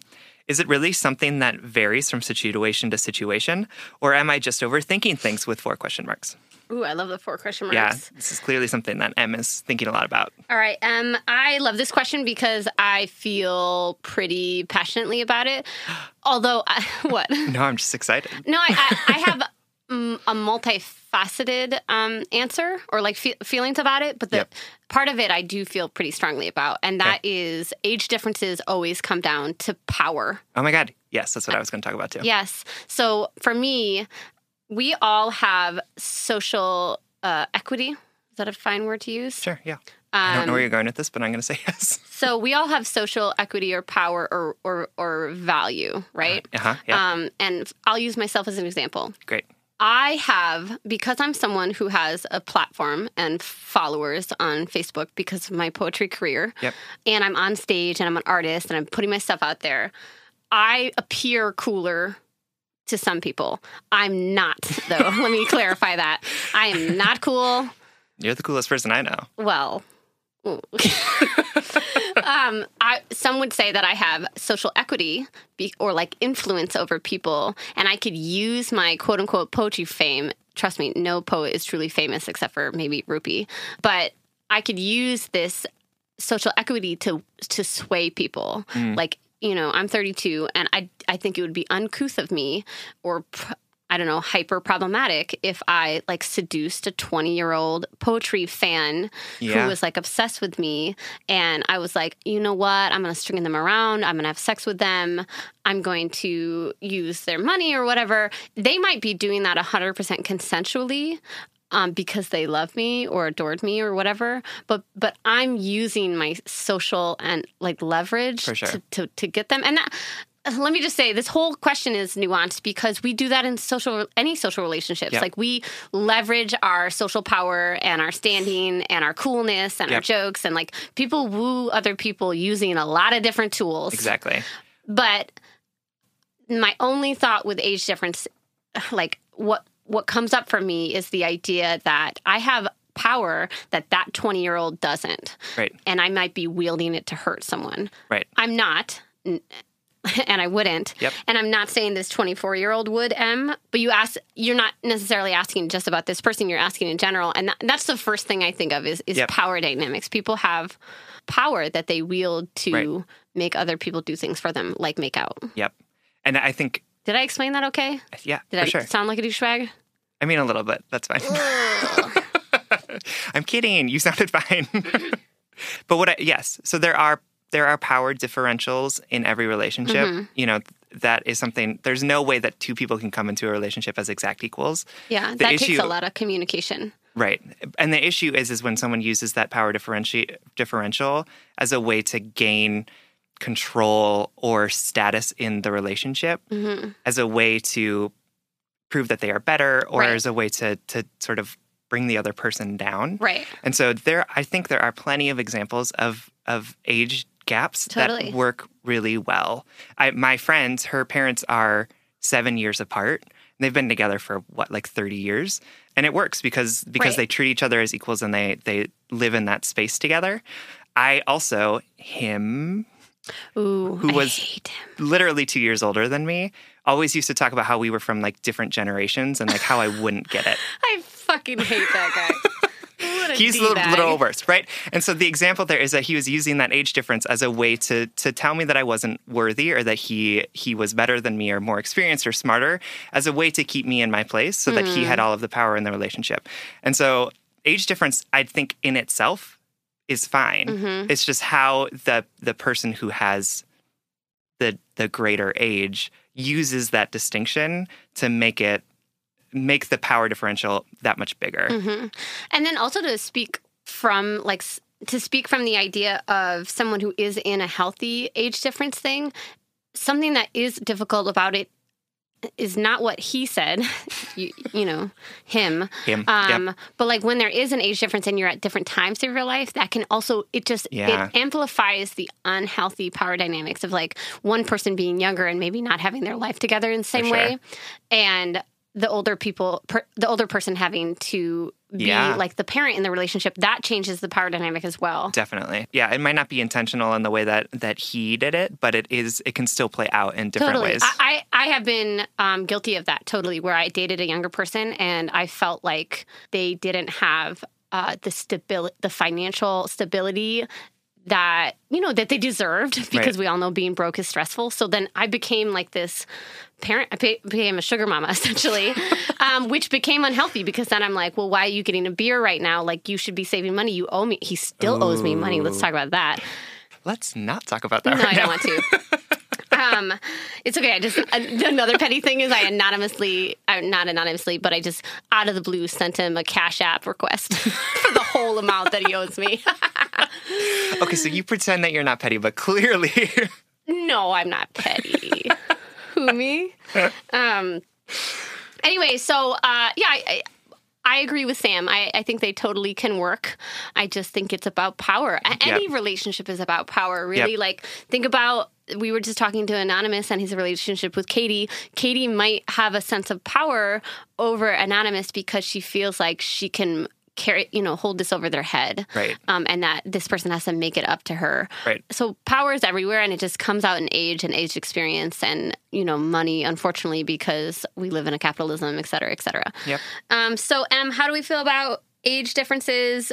C: Is it really something that varies from situation to situation, or am I just overthinking things with four question marks?
A: Ooh, I love the four question marks.
C: Yeah, this is clearly something that Em is thinking a lot about.
A: All right. Um, I love this question because I feel pretty passionately about it. Although, I, what?
C: No, I'm just excited.
A: No, I, I, I have a multifaceted um, answer or like fe- feelings about it, but the
C: Yep.
A: part of it I do feel pretty strongly about, and that is age differences always come down to power.
C: Oh my God. Yes, that's what I was going to talk about too.
A: Yes. So for me, we all have social uh, equity. Is that a fine word to use?
C: Sure, yeah. I don't know
A: Um,
C: where you're going with this, but I'm going to say yes.
A: So we all have social equity or power or or, or value, right?
C: Uh huh. Yeah.
A: Um, and I'll use myself as an example.
C: Great.
A: I have, because I'm someone who has a platform and followers on Facebook because of my poetry career,
C: Yep.
A: and I'm on stage and I'm an artist and I'm putting my stuff out there, I appear cooler to some people. I'm not, though. Let me clarify that. I am not cool.
C: You're the coolest person I know.
A: Well. um, I, some would say that I have social equity be, or like influence over people, and I could use my quote unquote poetry fame. Trust me, no poet is truly famous except for maybe Rupi, but I could use this social equity to to sway people. Like you know, I'm 32, and I I think it would be uncouth of me or. Pr- I don't know, hyper problematic if I like seduced a 20 year old poetry fan
B: Yeah.
A: who was like obsessed with me. And I was like, you know what? I'm going to string them around. I'm going to have sex with them. I'm going to use their money or whatever. They might be doing that 100% consensually. Um, because they love me or adored me or whatever, but but I'm using my social and like leverage
B: sure.
A: to, to to get them. And that, let me just say, this whole question is nuanced because we do that in social any social relationships.
B: Yep.
A: Like we leverage our social power and our standing and our coolness and our jokes and like people woo other people using a lot of different tools.
B: Exactly.
A: But my only thought with age difference, like what what comes up for me is the idea that I have power that that 20 year old doesn't
B: Right.
A: and I might be wielding it to hurt someone.
B: Right.
A: I'm not, and I wouldn't.
B: Yep.
A: And I'm not saying this 24 year old would, M, but you ask, you're not necessarily asking just about this person, you're asking in general. And that, that's the first thing I think of is, is
B: Yep.
A: power dynamics. People have power that they wield to
B: Right.
A: make other people do things for them, like make out.
B: Yep. And I think,
A: Did I explain that okay?
B: yeah,
A: Did I
B: sure.
A: sound like a douchebag?
B: I mean, a little bit. That's fine. I'm kidding. You sounded fine. but what? I, yes. So there are there are power differentials in every relationship.
A: Mm-hmm.
B: You know that is something. There's no way that two people can come into a relationship as exact equals.
A: Yeah,
B: The
A: that takes a lot of communication.
B: Right. And the issue is is when someone uses that power differenti- differential as a way to gain control or status in the relationship,
A: Mm-hmm.
B: as a way to prove that they are better or
A: Right.
B: as a way to to sort of bring the other person down.
A: Right.
B: And so there I think there are plenty of examples of of age gaps
A: Totally.
B: that work really well. I my friends, her parents are 7 years apart. They've been together for what like 30 years and it works because because
A: Right.
B: they treat each other as equals and they they live in that space together. I also him
A: Ooh,
B: Who was- literally 2 years older than me always used to talk about how we were from like different generations and like how I wouldn't get it.
A: I fucking hate that guy.
B: He's a little, little worse, right? And so the example there is that he was using that age difference as a way to to tell me that I wasn't worthy or that he he was better than me or more experienced or smarter as a way to keep me in my place so that he had all of the power in the relationship. And so age difference I think in itself is fine.
A: Mhm.
B: It's just how the the person who has the the greater age uses that distinction to make it make the power differential that much bigger.
A: hmm And then also to speak from like to speak from the idea of someone who is in a healthy age difference thing, something that is difficult about it is not what he said, you, you know, him.
B: Him.
A: Um,
B: yep.
A: But like when there is an age difference and you're at different times of your life, that can also it just
B: Yeah.
A: it amplifies the unhealthy power dynamics of like one person being younger and maybe not having their life together in the same
B: sure.
A: way, and the older people, per, the older person having to be
B: Yeah.
A: like the parent in the relationship. That changes the power dynamic as well.
B: Definitely. Yeah, it might not be intentional in the way that that he did it, but it is it can still play out in different
A: totally.
B: ways.
A: I, I I have been um, guilty of that totally, where I dated a younger person and I felt like they didn't have uh, the stability, the financial stability that you know that they deserved because
B: Right.
A: we all know being broke is stressful. So then I became like this parent. I became a sugar mama essentially, um, which became unhealthy because then I'm like, well, why are you getting a beer right now? Like you should be saving money. You owe me. He still owes me money. Let's talk about that.
B: Let's not talk about that
A: No,
B: right
A: I don't
B: now.
A: want to. Um, it's okay. I just an- another petty thing is I anonymously, uh, not anonymously, but I just out of the blue sent him a Cash App request for the whole amount that he owes me.
B: Okay, so you pretend that you're not petty, but clearly
A: no, I'm not petty. Who me? Um. Anyway, so uh, yeah, I, I I agree with Sam. I, I think they totally can work. I just think it's about power. Any relationship is about power, really.
B: Yep.
A: Like, think about we were just talking to Anonymous and his relationship with Katie. Katie might have a sense of power over Anonymous because she feels like she can carry, you know, hold this over their head.
B: Right.
A: Um, and that this person has to make it up to her.
B: Right.
A: So power is everywhere and it just comes out in age and age experience and, you know, money, unfortunately, because we live in a capitalism, et cetera, et cetera.
B: Yep.
A: Um, so, Em, how do we feel about age differences?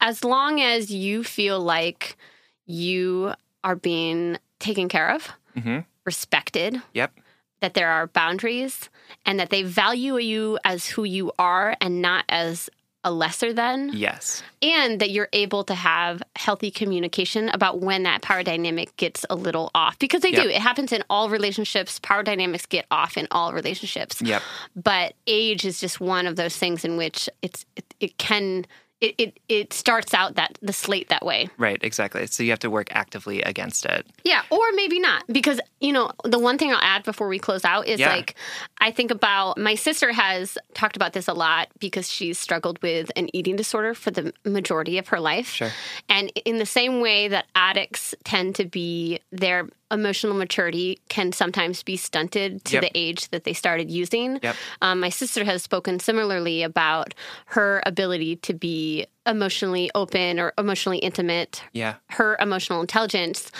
A: As long as you feel like you are being taken care of,
B: hmm
A: respected,
B: Yep.
A: that there are boundaries and that they value you as who you are and not as a lesser than.
B: Yes.
A: and that you're able to have healthy communication about when that power dynamic gets a little off. Because they do. It happens in all relationships. Power dynamics get off in all relationships.
B: Yep.
A: but age is just one of those things in which it's it, it can it, it it starts out that the slate that way
B: Right. Exactly. So you have to work actively against it.
A: yeah, or maybe not. Because, you know, the one thing I'll add before we close out is
B: Yeah.
A: like, I think about my sister has talked about this a lot because she's struggled with an eating disorder for the majority of her life.
B: Sure.
A: And in the same way that addicts tend to be, their emotional maturity can sometimes be stunted to
B: Yep.
A: the age that they started using.
B: Yep.
A: Um, my sister has spoken similarly about her ability to be emotionally open or emotionally intimate
B: Yeah.
A: her emotional intelligence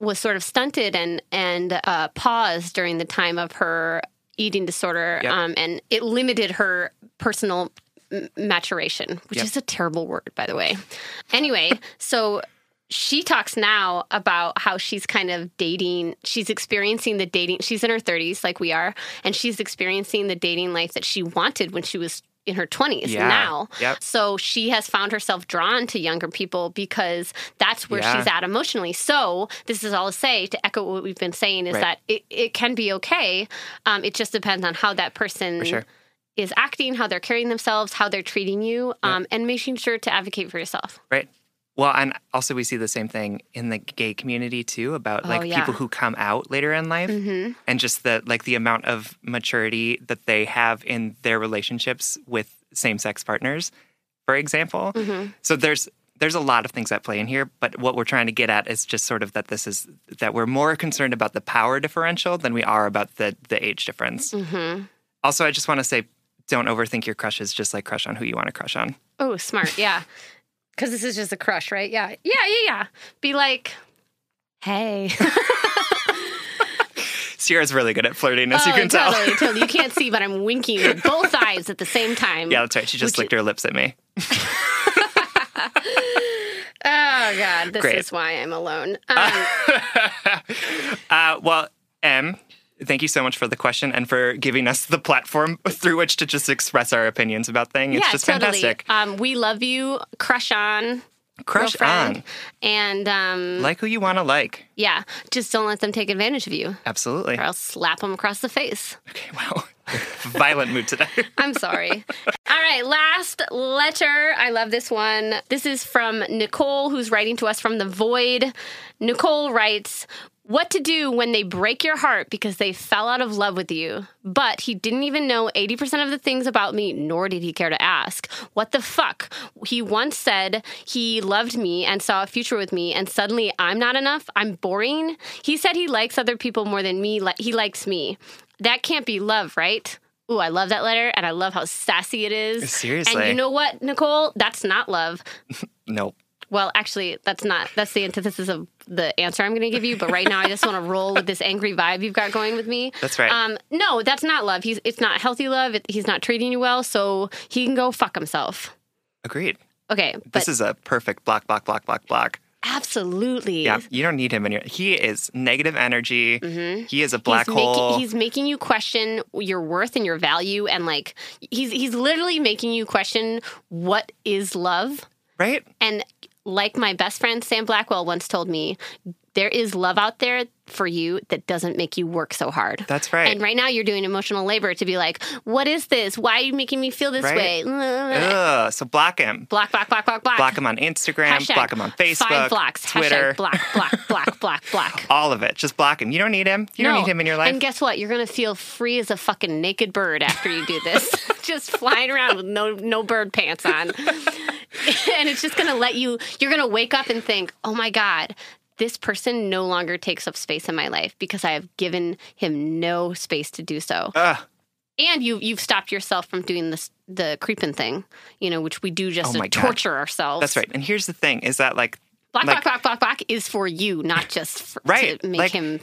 A: was sort of stunted and and uh, paused during the time of her eating disorder,
B: Yep.
A: um, and it limited her personal m- maturation, which
B: Yep.
A: is a terrible word, by the way. Anyway, so she talks now about how she's kind of dating. She's experiencing the dating. She's in her 30s, like we are, and she's experiencing the dating life that she wanted when she was in her 20s
B: Yeah.
A: now.
B: Yep.
A: So she has found herself drawn to younger people because that's where
B: Yeah.
A: she's at emotionally. So this is all to say to echo what we've been saying is
B: Right.
A: that it, it can be okay. Um, it just depends on how that person
B: sure.
A: is acting, how they're carrying themselves, how they're treating you, um, and making sure to advocate for yourself.
B: Right. Well, and also we see the same thing in the gay community too about
A: Oh,
B: like
A: yeah.
B: people who come out later in life
A: hmm
B: and just the like the amount of maturity that they have in their relationships with same-sex partners, for example.
A: hmm
B: So there's there's a lot of things at play in here, but what we're trying to get at is just sort of that this is that we're more concerned about the power differential than we are about the the age difference.
A: hmm
B: Also, I just want to say don't overthink your crushes, just like crush on who you want to crush on.
A: Oh, smart. Yeah. Because this is just a crush, right? Yeah. Yeah. Yeah. Yeah. Be like, hey.
B: Sierra's really good at flirting, as
A: oh,
B: you can tell.
A: totally, totally. You can't see, but I'm winking with both eyes at the same time.
B: Yeah, that's right. She just
A: Which-
B: licked her lips at me.
A: Oh God, this
B: Great.
A: is why I'm alone. Um,
B: Uh, well, Em, thank you so much for the question and for giving us the platform through which to just express our opinions about things. It's
A: yeah,
B: just
A: totally.
B: fantastic.
A: Um, we love you. Crush on.
B: Crush on.
A: And um,
B: Like who you want to like.
A: yeah, just don't let them take advantage of you,
B: Absolutely.
A: or else slap them across the face.
B: Okay, wow. Violent mood today.
A: I'm sorry. All right, last letter. I love this one. This is from Nicole, who's writing to us from the void. Nicole writes, what to do when they break your heart because they fell out of love with you, but he didn't even know 80% of the things about me, nor did he care to ask. What the fuck? He once said he loved me and saw a future with me, and suddenly I'm not enough. I'm boring. He said he likes other people more than me. He likes me. That can't be love, right? Ooh, I love that letter, and I love how sassy it is.
B: Seriously.
A: And you know what, Nicole? That's not love.
B: nope.
A: Well, actually, that's not. That's the antithesis of the answer I'm going to give you. But right now, I just want to roll with this angry vibe you've got going with me.
B: That's right.
A: Um, no, that's not love. He's it's not healthy love. It, he's not treating you well, so he can go fuck himself.
B: Agreed.
A: Okay,
B: This is a perfect block, block, block, block, block.
A: absolutely.
B: Yeah, you don't need him in your. He is negative energy. He is a black
A: he's
B: hole.
A: Making, he's making you question your worth and your value, and like he's he's literally making you question what is love.
B: Right?
A: And like my best friend Sam Blackwell once told me, there is love out there for you that doesn't make you work so hard.
B: That's right.
A: And right now you're doing emotional labor to be like, what is this? Why are you making me feel this
B: Right.
A: way?
B: Ugh, so block him.
A: Block, block, block, block, block.
B: Block him on Instagram.
A: Hashtag
B: block him on Facebook.
A: Five blocks.
B: Twitter.
A: Hashtag block, block, block, block, block.
B: All of it. Just block him. You don't need him. You don't need him in your life.
A: And guess what? You're gonna feel free as a fucking naked bird after you do this. just flying around with no no bird pants on. and it's just gonna let you you're gonna wake up and think, oh my God, this person no longer takes up space in my life because I have given him no space to do so.
B: Ugh.
A: And you you've stopped yourself from doing this the creeping thing, you know, which we do just
B: Oh
A: to
B: God.
A: torture ourselves.
B: That's right. And here's the thing: is that like
A: Block,
B: Like-
A: block, block, block, block is for you, not just for,
B: Right,
A: to make
B: like-
A: him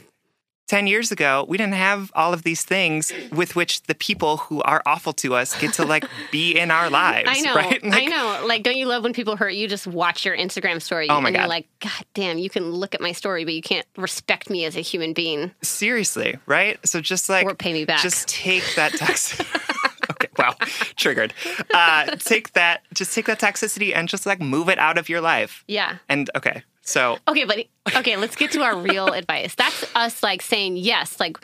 B: 10 years ago, we didn't have all of these things with which the people who are awful to us get to like be in our lives.
A: I know.
B: Right?
A: I know. Like, don't you love when people hurt you? Just watch your Instagram story.
B: Oh my
A: and
B: God.
A: you're like, God damn, you can look at my story, but you can't respect me as a human being
B: Seriously, right? So just like
A: or pay me back.
B: just take that tox. okay, wow, triggered. Uh, take that, just take that toxicity and just like move it out of your life.
A: yeah.
B: And okay, so
A: Okay, but okay, let's get to our real advice. That's us like saying yes, like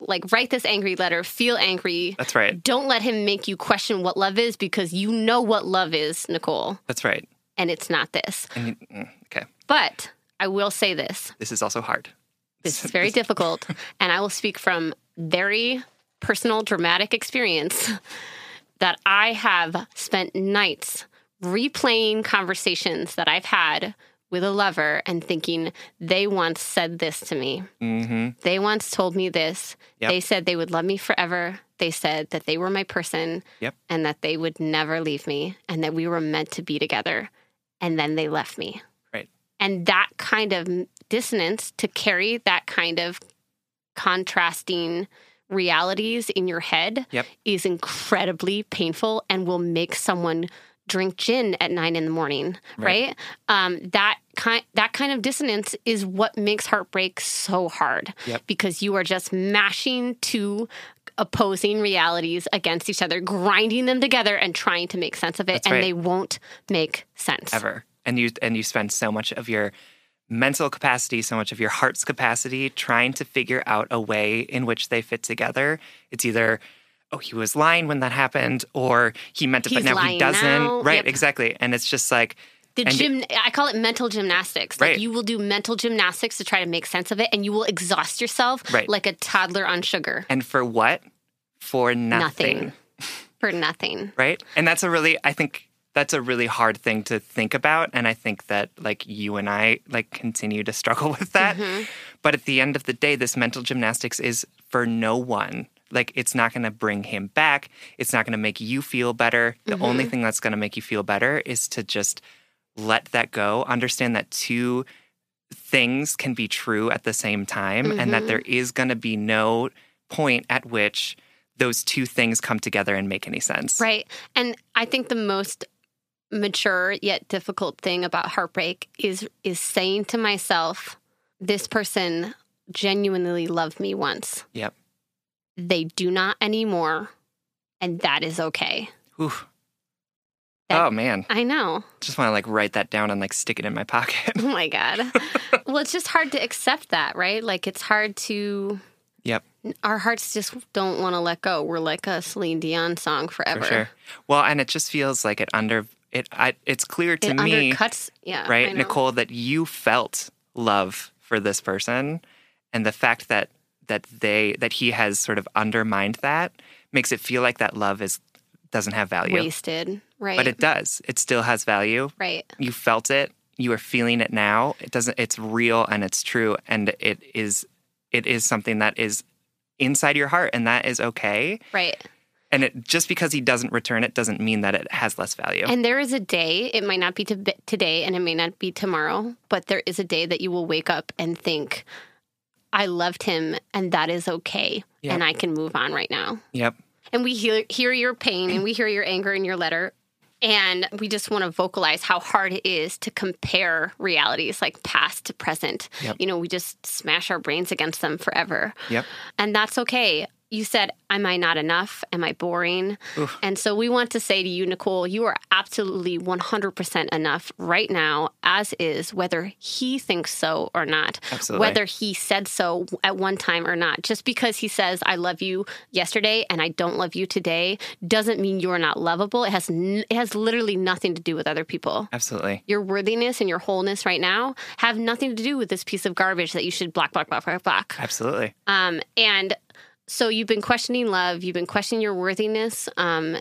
A: like write this angry letter, feel angry.
B: that's right.
A: Don't let him make you question what love is because you know what love is, Nicole,
B: That's right.
A: and it's not this.
B: And you, mm, okay,
A: But I will say this.
B: this is also hard.
A: This is very difficult, and I will speak from very personal, dramatic experience that I have spent nights replaying conversations that I've had with a lover and thinking, they once said this to me.
B: Mm-hmm.
A: They once told me this.
B: Yep.
A: They said they would love me forever. They said that they were my person
B: Yep.
A: and that they would never leave me and that we were meant to be together. And then they left me.
B: Right.
A: And that kind of dissonance to carry that kind of contrasting realities in your head
B: Yep.
A: is incredibly painful and will make someone drink gin at nine in the morning
B: Right.
A: right, Um, that kind that kind of dissonance is what makes heartbreak so hard
B: Yep.
A: because you are just mashing two opposing realities against each other grinding them together and trying to make sense of it
B: That's
A: and
B: right.
A: they won't make sense
B: ever and you and you spend so much of your mental capacity so much of your heart's capacity trying to figure out a way in which they fit together it's either oh he was lying when that happened or he meant it but
A: He's
B: now he doesn't
A: now.
B: right
A: Yep.
B: exactly and it's just like
A: The gym, I call it mental gymnastics. Like
B: Right.
A: you will do mental gymnastics to try to make sense of it, and you will exhaust yourself
B: Right.
A: like a toddler on sugar.
B: and for what for nothing,
A: Nothing. For nothing.
B: right and that's a really i think that's a really hard thing to think about and i think that like you and i like continue to struggle with that
A: Mm-hmm.
B: but at the end of the day this mental gymnastics is for no one like it's not going to bring him back it's not going to make you feel better the only
A: Mm-hmm.
B: thing that's going to make you feel better is to just let that go understand that two things can be true at the same time and that there is going to be no point at which those two things come together and make any sense
A: Right. And I think the most mature yet difficult thing about heartbreak is is saying to myself, this person genuinely loved me once.
B: Yep.
A: They do not anymore, and that is okay.
B: Oof.
A: That-
B: oh man
A: I know.
B: just want to like write that down and like stick it in my pocket
A: Oh my god. well, it's just hard to accept that, right? Like it's hard to
B: Yep.
A: Our hearts just don't want to let go. We're like a Celine Dion song forever.
B: for sure well and it just feels like it under it I, it's clear to
A: It
B: me
A: undercuts, yeah,
B: right nicole that you felt love for this person and the fact that that they that he has sort of undermined that makes it feel like that love is doesn't have value.
A: Wasted, right?
B: but it does. It still has value.
A: Right.
B: you felt it. You are feeling it now. It doesn't it's real and it's true and it is it is something that is inside your heart and that is okay.
A: Right.
B: and it just because he doesn't return it doesn't mean that it has less value.
A: And there is a day, it might not be to, today and it may not be tomorrow, but there is a day that you will wake up and think, I loved him and that is okay.
B: Yep.
A: And I can move on right now.
B: yep
A: And we hear, hear your pain and we hear your anger in your letter. And we just want to vocalize how hard it is to compare realities like past to present.
B: Yep.
A: You know, we just smash our brains against them forever.
B: yep
A: And that's okay. You said, Am I not enough? Am I boring?
B: Oof.
A: And so we want to say to you, Nicole, you are absolutely 100% enough right now, as is, whether he thinks so or not,
B: Absolutely.
A: whether he said so at one time or not. Just because he says, I love you yesterday and I don't love you today, doesn't mean you're not lovable. It has, n- it has literally nothing to do with other people.
B: absolutely
A: Your worthiness and your wholeness right now have nothing to do with this piece of garbage that you should block, block, block, block, block.
B: absolutely
A: Um, and so you've been questioning love, you've been questioning your worthiness. Um,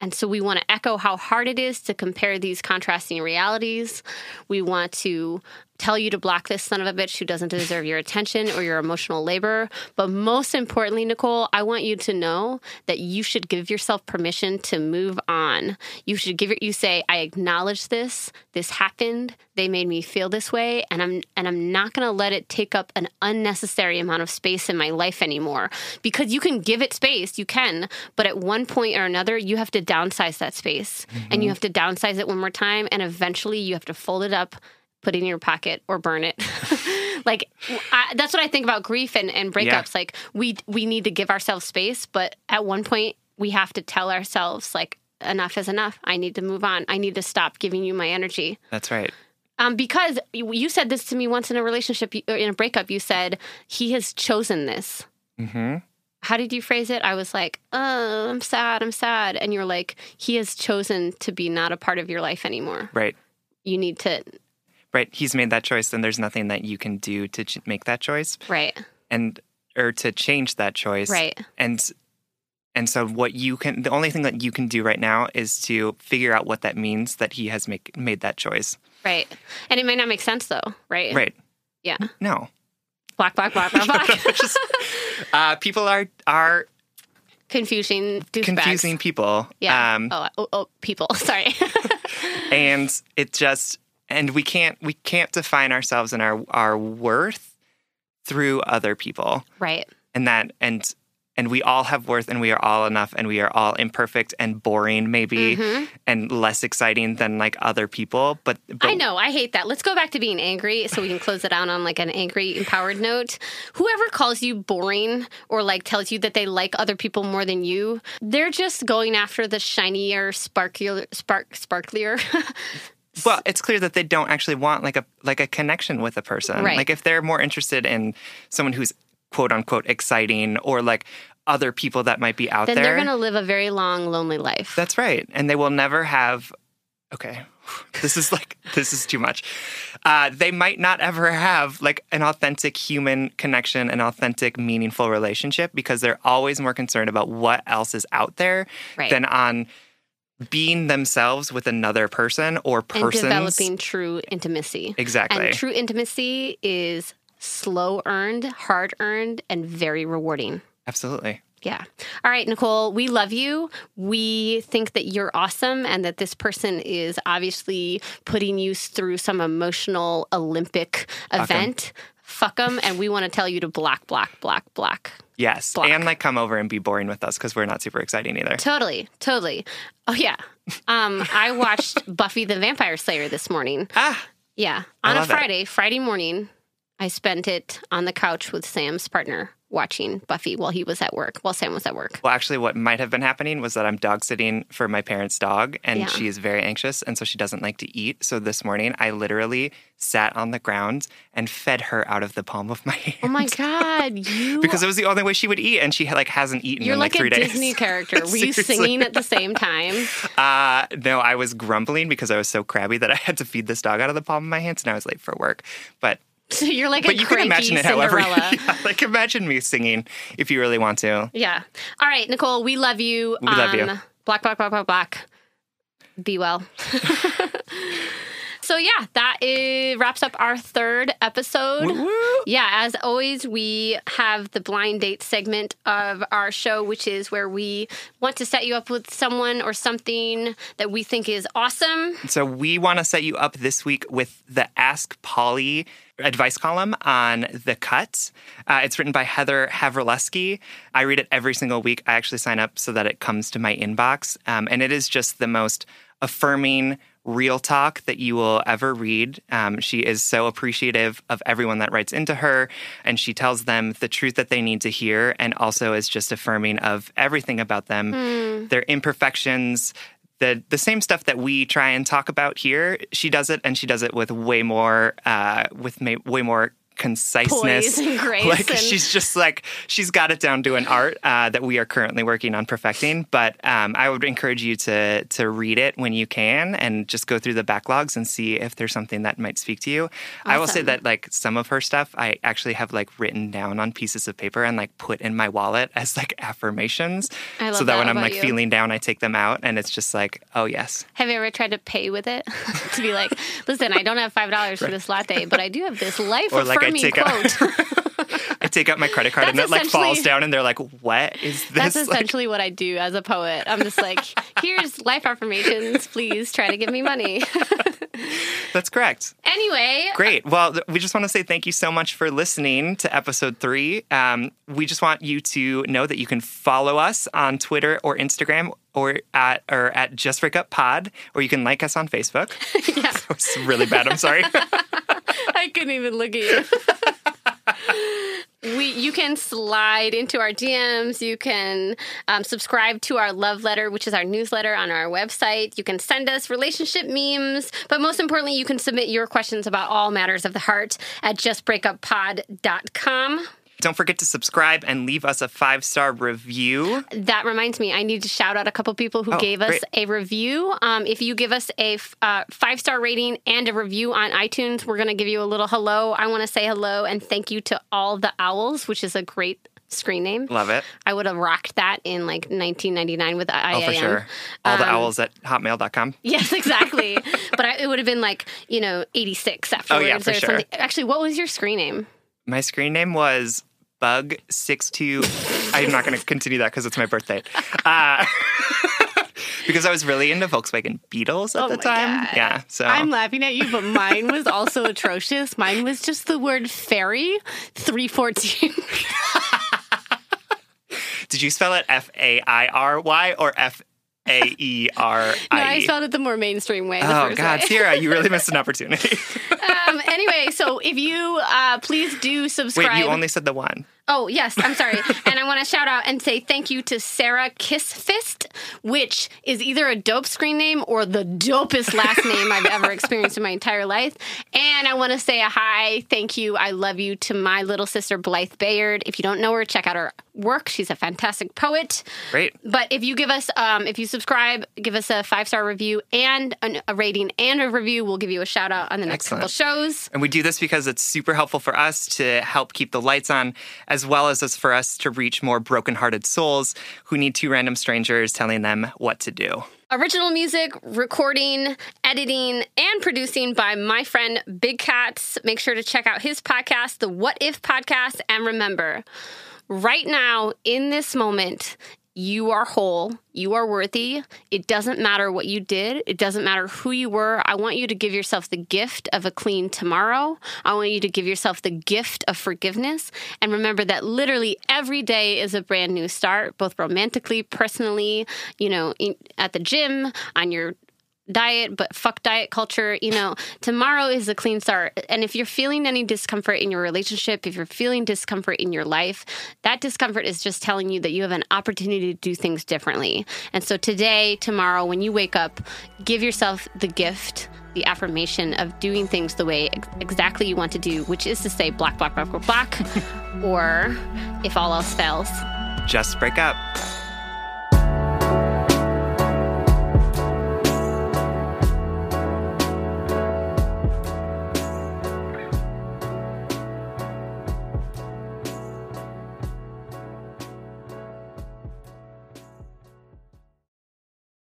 A: And so we want to echo how hard it is to compare these contrasting realities. We want to tell you to block this son of a bitch who doesn't deserve your attention or your emotional labor. But most importantly, Nicole, I want you to know that you should give yourself permission to move on. You should give it you say, I acknowledge this. This happened. They made me feel this way and I'm and I'm not going to let it take up an unnecessary amount of space in my life anymore. Because you can give it space, you can, but at one point or another you have to downsize that space. Mm-hmm. And you have to downsize it one more time and eventually you have to fold it up put it in your pocket or burn it. like I, that's what I think about grief and, and breakups. Yeah. Like we we need to give ourselves space, but at one point we have to tell ourselves like enough is enough. I need to move on. I need to stop giving you my energy.
B: That's right.
A: Um, because you said this to me once in a relationship, in a breakup. You said he has chosen this. Mm-hmm. How did you phrase it? I was like, "Oh, I'm sad. I'm sad," and you're like, "He has chosen to be not a part of your life anymore."
B: Right.
A: You need to
B: right he's made that choice then there's nothing that you can do to ch- make that choice.
A: Right.
B: And or to change that choice.
A: Right.
B: And and so what you can the only thing that you can do right now is to figure out what that means that he has make, made that choice.
A: Right. And it might not make sense though right?
B: Right.
A: Yeah.
B: No.
A: Black black black black black.
B: Just, uh, people are are
A: confusing
B: confusing
A: bags.
B: people.
A: Yeah. Um, oh, oh, oh people. Sorry.
B: And it just and we can't we can't define ourselves and our our worth through other people.
A: Right.
B: And that and and we all have worth and we are all enough and we are all imperfect and boring maybe mm-hmm. and less exciting than like other people but, but,
A: i know. I hate that. Let's go back to being angry so we can close it out on like an angry empowered note. Whoever calls you boring or like tells you that they like other people more than you they're just going after the shinier sparklier spark sparklier
B: well, it's clear that they don't actually want like a like a connection with a person.
A: Right.
B: Like if they're more interested in someone who's quote unquote exciting or like other people that might be out
A: then
B: there,
A: they're going to live a very long, lonely life.
B: That's right, and they will never have. Okay, this is like this is too much. Uh, they might not ever have like an authentic human connection, an authentic, meaningful relationship because they're always more concerned about what else is out there
A: right.
B: than on being themselves with another person or persons.
A: And developing true intimacy.
B: Exactly.
A: And true intimacy is slow earned, hard earned, and very rewarding.
B: Absolutely.
A: Yeah. All right, Nicole, we love you. We think that you're awesome and that this person is obviously putting you through some emotional Olympic event. Fuck them. And we want to tell you to block, block, block, block.
B: Yes. Block. And like come over and be boring with us because we're not super exciting either.
A: Totally. Totally. Oh, yeah. Um, I watched Buffy the Vampire Slayer this morning.
B: Ah.
A: Yeah. On a Friday, it. Friday morning, I spent it on the couch with Sam's partner watching Buffy while he was at work, while Sam was at work.
B: Well, actually, what might have been happening was that I'm dog sitting for my parents' dog, and yeah. she is very anxious, and so she doesn't like to eat. So this morning, I literally sat on the ground and fed her out of the palm of my hand.
A: Oh my god, you!
B: because it was the only way she would eat, and she like hasn't eaten
A: You're
B: in
A: like,
B: like three
A: a
B: days.
A: Disney character. Were you singing at the same time?
B: Uh, no, I was grumbling because I was so crabby that I had to feed this dog out of the palm of my hands, and I was late for work. But
A: so you're like
B: but
A: you
B: can imagine it however.
A: yeah,
B: like imagine me singing if you really want to.
A: Yeah. All right, Nicole, we love you.
B: We um, love you.
A: Black, black, black, black, black. Be well. so yeah, that is, wraps up our third episode.
B: Woo-woo.
A: Yeah, as always, we have the blind date segment of our show, which is where we want to set you up with someone or something that we think is awesome.
B: So we want to set you up this week with the Ask Polly advice column on The Cut. Uh, it's written by Heather Havrilesky. I read it every single week. I actually sign up so that it comes to my inbox. Um, and it is just the most affirming, real talk that you will ever read. Um, she is so appreciative of everyone that writes into her, and she tells them the truth that they need to hear, and also is just affirming of everything about them,
A: mm.
B: their imperfections. The, the same stuff that we try and talk about here, she does it, and she does it with way more uh, with may, way more conciseness.
A: And grace
B: like
A: and-
B: she's just like she's got it down to an art uh, that we are currently working on perfecting. But um, I would encourage you to to read it when you can and just go through the backlogs and see if there's something that might speak to you. I will say that like some of her stuff I actually have like written down on pieces of paper and like put in my wallet as like affirmations.
A: I love
B: so that,
A: that
B: when I'm like
A: you.
B: feeling down, I take them out and it's just like, oh yes.
A: Have you ever tried to pay with it? to be like, listen, I don't have five dollars for this latte, but I do have this life
B: Or, like, I take out- I take out my credit card and it like falls down and they're like, what is this?
A: That's
B: Like,
A: essentially what I do as a poet. I'm just like, here's life affirmations. Please try to give me money.
B: that's correct.
A: Anyway,
B: Great. Well, we just want to say thank you so much for listening to episode three. Um, we just want you to know that you can follow us on Twitter or Instagram or at or at Just Break Up Pod, or you can like us on Facebook.
A: yeah,
B: it's really bad. I'm sorry.
A: I couldn't even look at you. We, you can slide into our DMs. You can um, subscribe to our love letter, which is our newsletter on our website. You can send us relationship memes, but most importantly, you can submit your questions about all matters of the heart at justbreakuppod.com.
B: Don't forget to subscribe and leave us a five star review.
A: That reminds me, I need to shout out a couple people who
B: Oh,
A: gave us
B: great.
A: a review. Um, if you give us a f- uh, five star rating and a review on iTunes, we're going to give you a little hello. I want to say hello and thank you to All the Owls, which is a great screen name.
B: Love it.
A: I would have rocked that in like 1999 with AIM.
B: Oh, for sure. All the
A: Um,
B: owls at hotmail.com.
A: Yes, exactly. but I, it would have been like, you know, 86 afterwards.
B: Oh, yeah, for
A: or
B: sure.
A: something. Actually, what was your screen name?
B: My screen name was Bug62. I'm not going to continue that because it's my birthday. Uh, because I was really into Volkswagen Beetles at
A: Oh
B: the time.
A: God.
B: Yeah. So
A: I'm laughing at you, but mine was also atrocious. Mine was just the word fairy 314.
B: did you spell it F A I R Y or F A E R
A: No, I
B: I
A: spelled it the more mainstream way. The
B: Oh,
A: first
B: God,
A: way.
B: Sierra, you really missed an opportunity.
A: um, anyway, so if you uh, please do subscribe.
B: Wait, you only said the one.
A: Oh, yes, I'm sorry. and I want to shout out and say thank you to Sarah Kissfist, which is either a dope screen name or the dopest last name I've ever experienced in my entire life. And I want to say a hi, thank you, I love you to my little sister Blythe Baird. If you don't know her, check out her work. She's a fantastic poet.
B: Great.
A: But if you give us, um, if you subscribe, give us a five star review and an, a rating and a review, we'll give you a shout out on the next
B: Excellent.
A: couple shows.
B: And we do this because it's super helpful for us to help keep the lights on, as well as for us to reach more brokenhearted souls who need two random strangers telling them what to do.
A: Original music, recording, editing, and producing by my friend Big Cats. Make sure to check out his podcast, the What If Podcast. And remember, right now, in this moment, you are whole. You are worthy. It doesn't matter what you did. It doesn't matter who you were. I want you to give yourself the gift of a clean tomorrow. I want you to give yourself the gift of forgiveness. And remember that literally every day is a brand new start, both romantically, personally, you know, in, at the gym, on your diet, but fuck diet culture. You know, tomorrow is a clean start. And if you're feeling any discomfort in your relationship, if you're feeling discomfort in your life, that discomfort is just telling you that you have an opportunity to do things differently. And so today, tomorrow, when you wake up, give yourself the gift. The affirmation of doing things the way ex- exactly you want to do, which is to say black, black, black, black, black, or if all else fails,
B: Just break up.